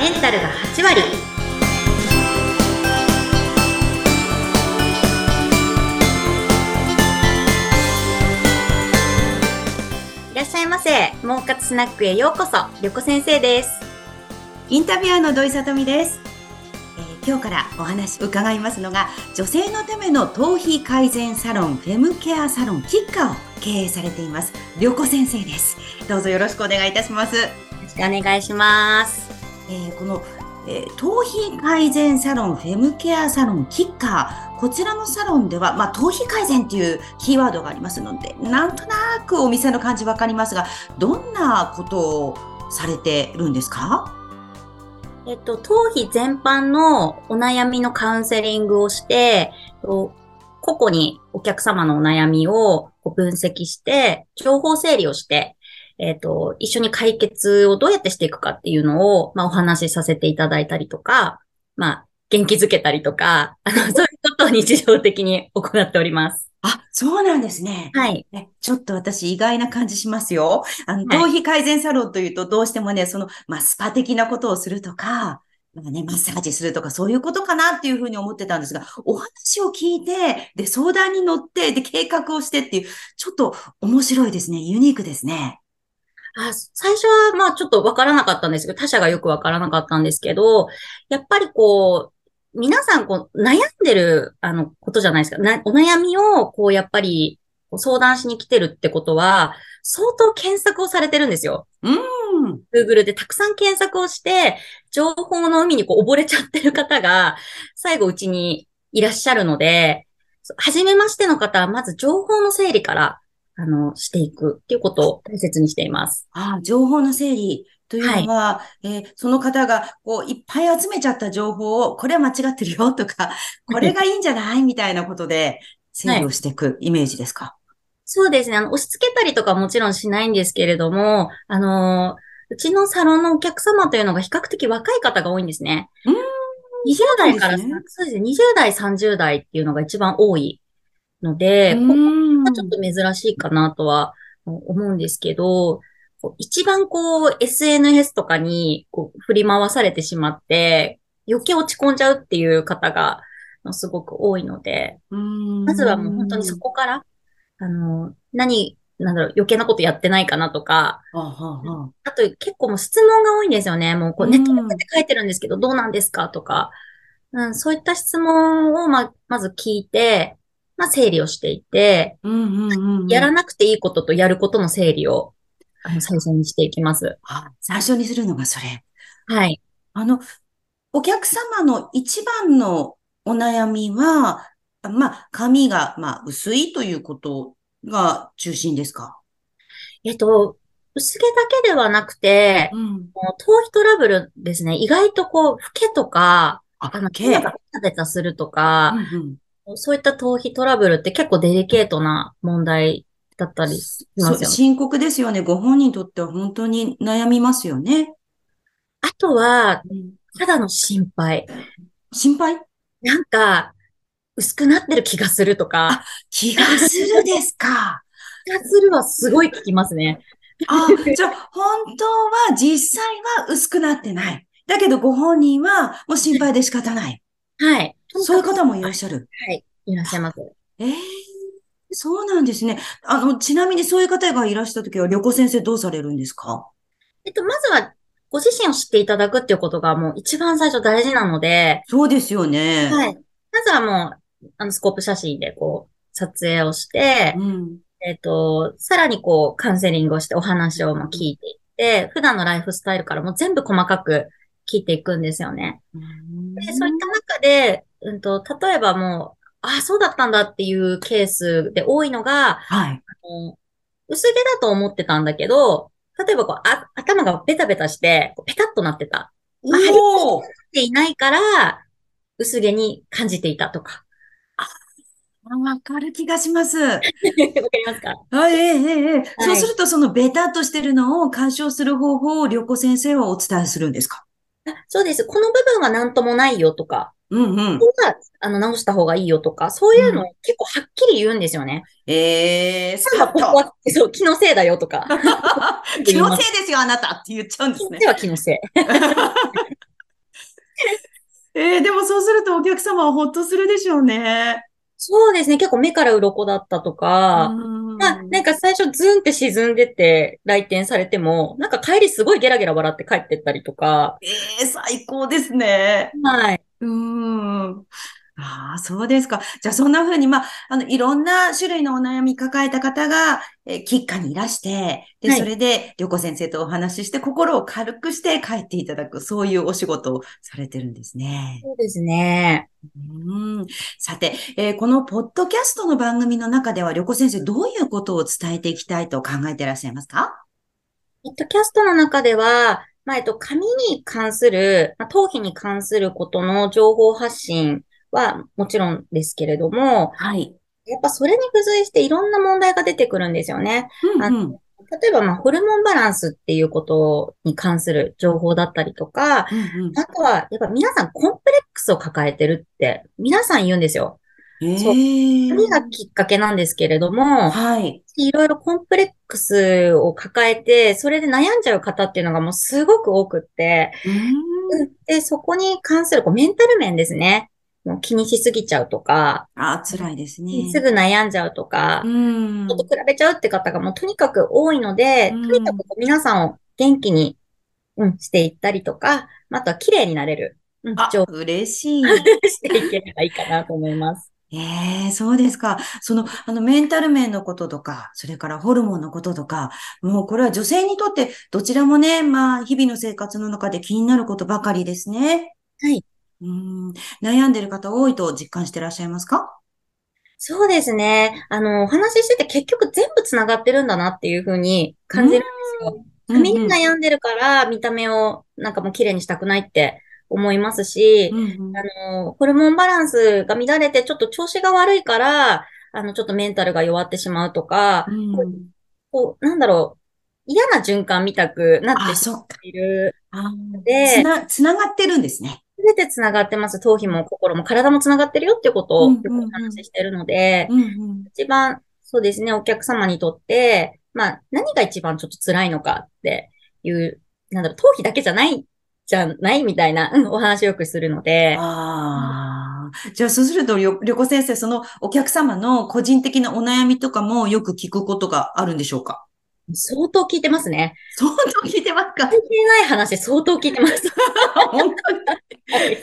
メンタルが8割。いらっしゃいませ。儲活スナックへようこそ。旅子先生です。インタビュアーの土井さとみです、えー今日からお話伺いますのが女性のための頭皮改善サロンフェムケアサロンキッカーを経営されています。良子先生です。どうぞよろしくお願いいたします、よろしくお願いしますえーこの、えー頭皮改善サロンフェムケアサロンキッカー。こちらのサロンでは、まあ、頭皮改善っていうキーワードがありますのでなんとなくお店の感じわかりますがどんなことをされてるんですか？えっと、頭皮全般のお悩みのカウンセリングをして、個々にお客様のお悩みを分析して、情報整理をして、えっと、一緒に解決をどうやってしていくかっていうのを、まあ、お話しさせていただいたりとか、まあ、元気づけたりとか、あの、そういうことを日常的に行っております。あ、そうなんですね。はい。えちょっと私意外な感じしますよ。あの、はい頭皮改善サロンというとどうしてもね、その、まあ、スパ的なことをするとか、なんかね、マッサージするとかそういうことかなっていうふうに思ってたんですが、お話を聞いて、で、相談に乗って、で、計画をしてっていう、ちょっと面白いですね。ユニークですね。あ、最初はまあちょっとわからなかったんですけど、他者がよくわからなかったんですけど、やっぱりこう、皆さんこう悩んでるあのことじゃないですか。なお悩みをこうやっぱり相談しに来てるってことは、相当検索をされてるんですよ。うん。Google でたくさん検索をして、情報の海にこう溺れちゃってる方が、最後うちにいらっしゃるので、初めましての方はまず情報の整理から、あの、していくっていうことを大切にしています。ああ、情報の整理というのは、えーその方が、こう、いっぱい集めちゃった情報を、これは間違ってるよとか、これがいいんじゃないみたいなことで、整理をしていくイメージですか？そうですね。あの、押し付けたりとかもちろんしないんですけれども、あのうちのサロンのお客様というのが比較的若い方が多いんですね。うーん20代から、そうですそうですね。20代、30代っていうのが一番多いので、ここちょっと珍しいかなとは思うんですけど、一番こう SNS とかにこう振り回されてしまって、余計落ち込んじゃうっていう方がすごく多いので、まずはもう本当にそこから、あの、何、なんだろう、余計なことやってないかなとか、はあはあはあ。あと結構もう質問が多いんですよね。もうこううん。ネットで書いてるんですけど、どうなんですかとか、うん、そういった質問をま、まず聞いて、まあ、整理をしていって、うんうんうんうんやらなくていいこととやることの整理を、あの、最初にしていきます。あ最初にするのがそれ。はい。あの、お客様の一番のお悩みは、あまあ、髪が、まあ、薄いということが中心ですか？えっと、薄毛だけではなくて、ん。この頭皮トラブルですね。意外とこう、老けとか、ああの、毛毛がベタベタするとか、うんうんそういった頭皮トラブルって結構デリケートな問題だったりしますよね。深刻ですよね。ご本人にとっては本当に悩みますよね。あとは、肌の心配。心配？なんか、薄くなってる気がするとか、気がするですか。気がするはすごい聞きますね。あ、じゃあ、本当は実際は薄くなってない。だけどご本人はもう心配で仕方ない。はい。そういう方もいらっしゃる。はい。いらっしゃいます。ええそうなんですね。あの、ちなみにそういう方がいらしたときは、旅行先生どうされるんですか？えっと、まずは、ご自身を知っていただくっていうことがもう一番最初大事なので、そうですよね。はい。まずはもう、あの、スコープ写真でこう、撮影をして、うん。えっと、さらにこう、カウンセリングをしてお話をも聞いていって、普段のライフスタイルからも全部細かく聞いていくんですよね。で、そういった中で、うんと、例えばもう、ああ、そうだったんだっていうケースで多いのが、はい。あの薄毛だと思ってたんだけど、例えばこう、あ、頭がベタベタして、ペタッとなってた。まあおおっていないから、薄毛に感じていたとか。わかる気がします。わかりますか？あ、ええええええそうすると、そのベタっとしてるのを解消する方法を旅行先生はお伝えするんですか？あそうです。この部分は何ともないよとか、うんうん。ここが、あの、直した方がいいよとか、そういうのを結構はっきり言うんですよね。ええスなんかここ。は、そう、気のせいだよとか。気のせいですよ、あなたって言っちゃうんですね気のせい。は気のせい。えー、でもそうするとお客様はほっとするでしょうね。そうですね。結構目から鱗だったとか、まあ、なんか最初ズンって沈んでて来店されても、なんか帰りすごいゲラゲラ笑って帰ってったりとか。ええー、最高ですね。はい。うん。ああ、そうですか。じゃあ、そんな風に、まあ、あの、いろんな種類のお悩み抱えた方が、えー、喫茶にいらして、で、はい、それで、りょこ先生とお話しして、心を軽くして帰っていただく、そういうお仕事をされてるんですね。そうですね。うん。さて、えー、このポッドキャストの番組の中では、りょこ先生、どういうことを伝えていきたいと考えていらっしゃいますか？ポッドキャストの中では、まあ、えっと、紙に関する、まあ、頭皮に関することの情報発信はもちろんですけれども、はい。やっぱそれに付随していろんな問題が出てくるんですよね。うんうん、例えば、まあ、ホルモンバランスっていうことに関する情報だったりとか、うんうん、あとは、やっぱ皆さんコンプレックスを抱えてるって皆さん言うんですよ。そう。何がきっかけなんですけれども、はい。いろいろコンプレックスを抱えて、それで悩んじゃう方っていうのがもうすごく多くって、で、そこに関するこうメンタル面ですね。もう気にしすぎちゃうとか、あ辛いですね。すぐ悩んじゃうとか、うん、ちょっと比べちゃうって方がもうとにかく多いので、とにかく皆さんを元気に、うん、していったりとか、あとは綺麗になれる。うん、あ、嬉しい。していければいいかなと思います。ええそうですか。その、あの、メンタル面のこととか、それからホルモンのこととか、もうこれは女性にとってどちらもね、まあ、日々の生活の中で気になることばかりですね。はい。うん、悩んでる方多いと実感してらっしゃいますか？そうですね。あの、お話ししてて結局全部繋がってるんだなっていうふうに感じるんですよ。髪に悩んでるから見た目をなんかもう綺麗にしたくないって思いますし、うんうん、あの、ホルモンバランスが乱れてちょっと調子が悪いから、あの、ちょっとメンタルが弱ってしまうとか、うん、こう、なんだろう、嫌な循環見たくなってしまっている。で、つな、つながってるんですね。すべてつながってます。頭皮も心も。体もつながってるよっていうことをよくお話ししてるので、うんうん、一番、そうですね、お客様にとって、まあ、何が一番ちょっと辛いのかっていう、なんだろう、頭皮だけじゃないじゃないみたいな、うん、お話をよくするので。ああ。じゃあ、そうすると、りょ、りょこ先生、そのお客様の個人的なお悩みとかもよく聞くことがあるんでしょうか？相当聞いてますね。相当聞いてますか？聞いてない話相当聞いてます。本当に、はい、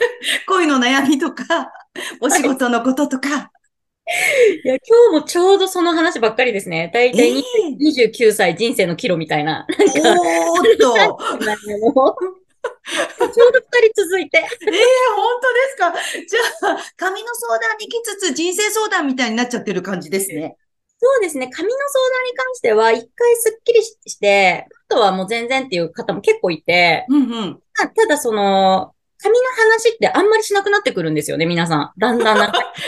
恋の悩みとか、お仕事のこととか。いや、今日もちょうどその話ばっかりですね。だいたい29歳人生の岐路みたいな。おーっと。ちょうど二人続いて。ええー、本当ですか？じゃあ、髪の相談に来つつ人生相談みたいになっちゃってる感じですね。そうですね。髪の相談に関しては、一回スッキリして、あとはもう全然っていう方も結構いて、うんうん、ただその、髪の話ってあんまりしなくなってくるんですよね、皆さん。だんだんなんか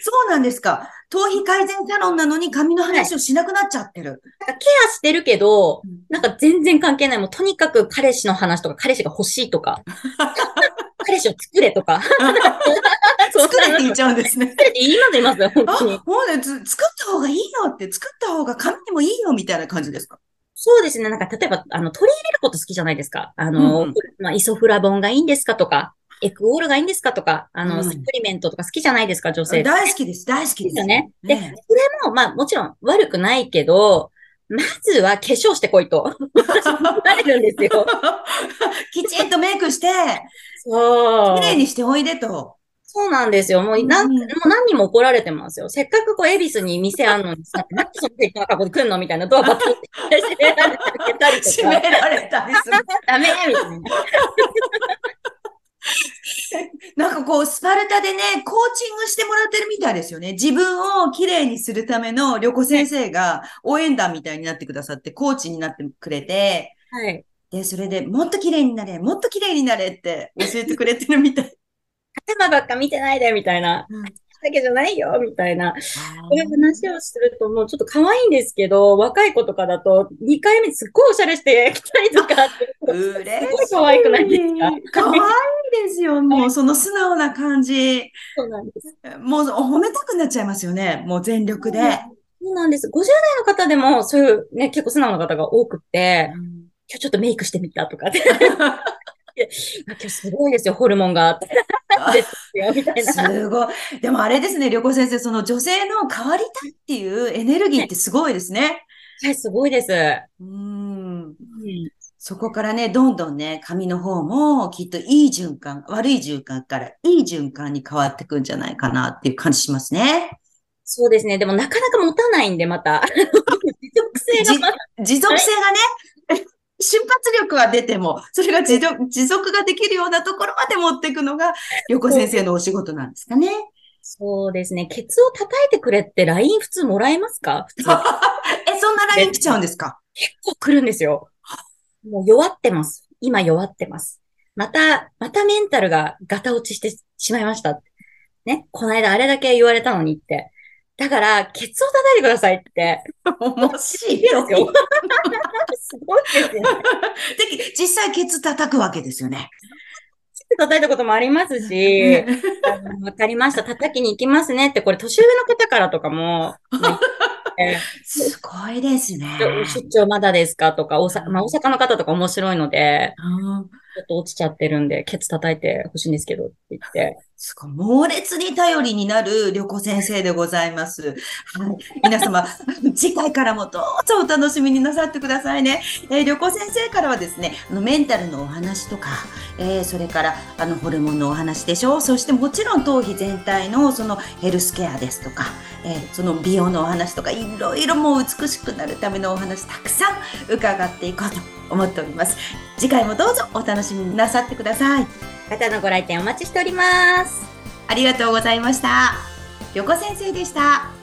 そうなんですか。頭皮改善サロンなのに髪の話をしなくなっちゃってる。はい、なんかケアしてるけど、なんか全然関係ない。もうとにかく彼氏の話とか、彼氏が欲しいとか。彼氏を作れとか。作れって言っちゃうんですね。作れって言います、言います、本当に。もうね、作った方がいいよって、作った方が髪にもいいよみたいな感じですか？そうですね。なんか、例えば、あの、取り入れること好きじゃないですか。あの、うん、まあ、イソフラボンがいいんですかとか、エクオールがいいんですかとか、あの、うん、サプリメントとか好きじゃないですか、女性。大好きです、大好きです。よね。で、それも、まあ、もちろん悪くないけど、まずは化粧してこいと。るんですよ。きちんとメイクして、そう。綺麗にしておいでと。そうなんですよ。もう何、うん、もう何人も怒られてますよ。せっかくこう、恵比寿に店あんのにさ、なんでその適当な格好で来んのみたいなドアバッと閉められたりとか。閉められたりする。ダメみたいな。なんかこう、スパルタでね、コーチングしてもらってるみたいですよね。自分をきれいにするための旅行先生が応援団みたいになってくださって、コーチになってくれて、はい。で、それでもっときれいになれ、もっときれいになれって教えてくれてるみたい。頭ばっか見てないで、みたいな。うんだけじゃないよ、みたいな。こういう話をすると、もうちょっと可愛いんですけど、若い子とかだと、2回目すっごいおしゃれしてきたりとか、嬉しい。すごい可愛くないですか？可愛いですよ、もうその素直な感じ。そうなんです。もう褒めたくなっちゃいますよね、もう全力で。そうなんです。50代の方でも、そういうね、結構素直な方が多くて、うん、今日ちょっとメイクしてみたとか 今日すごいですよ、ホルモンが。ですごい。でもあれですね、旅行先生、その女性の変わりたいっていうエネルギーってすごいですね。はい、すごいです。うん。そこからね、どんどんね、髪の方もきっといい循環、悪い循環からいい循環に変わってくんじゃないかなっていう感じしますね。そうですね。でもなかなか持たないんで、また。持続性が持続性がね、瞬発力は出ても、それが持続持続ができるようなところまで持っていくのが、横先生のお仕事なんですかね。そうですね。ケツを叩いてくれって LINE 普通もらえますか？普通。え、そんな LINE 来ちゃうんですか？結構来るんですよ。もう弱ってます。今弱ってます。また、またメンタルがガタ落ちしてしまいました。ね？この間あれだけ言われたのにって。だから、ケツを叩いてくださいって。面白い。で 実際ケツ叩くわけですよね。叩いたこともありますし、わかりました。叩きに行きますねって、これ年上の方からとかも、まあえすごいですね。ー出張まだですか？とか、大阪、まあ、大阪の方とか面白いので、うんちょっと落ちちゃってるんで、ケツ叩いてほしいんですけどって言って。すごい。猛烈に頼りになる旅行先生でございます。はい。皆様、次回からもどうぞお楽しみになさってくださいね。えー旅行先生からはですね、あのメンタルのお話とか、えーそれからあのホルモンのお話でしょう。そしてもちろん頭皮全体のそのヘルスケアですとか、えーその美容のお話とか、いろいろもう美しくなるためのお話たくさん伺っていこうと思っております。次回もどうぞお楽しみになさってください。方のご来店お待ちしております。ありがとうございました。横先生でした。